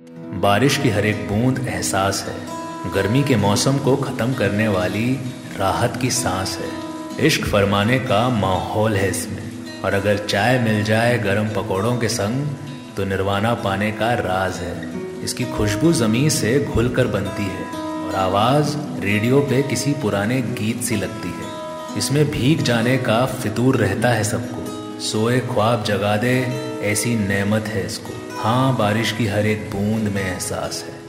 बारिश की हर एक बूंद एहसास है। गर्मी के मौसम को ख़त्म करने वाली राहत की सांस है। इश्क फरमाने का माहौल है इसमें। और अगर चाय मिल जाए गर्म पकौड़ों के संग तो निर्वाणा पाने का राज है। इसकी खुशबू ज़मीन से घुल कर बनती है। और आवाज़ रेडियो पे किसी पुराने गीत सी लगती है। इसमें भीग जाने का फितूर रहता है सबको। सोए ख्वाब जगा दे, ऐसी नेमत है इसको। हाँ बारिश की हर एक बूंद में एहसास है।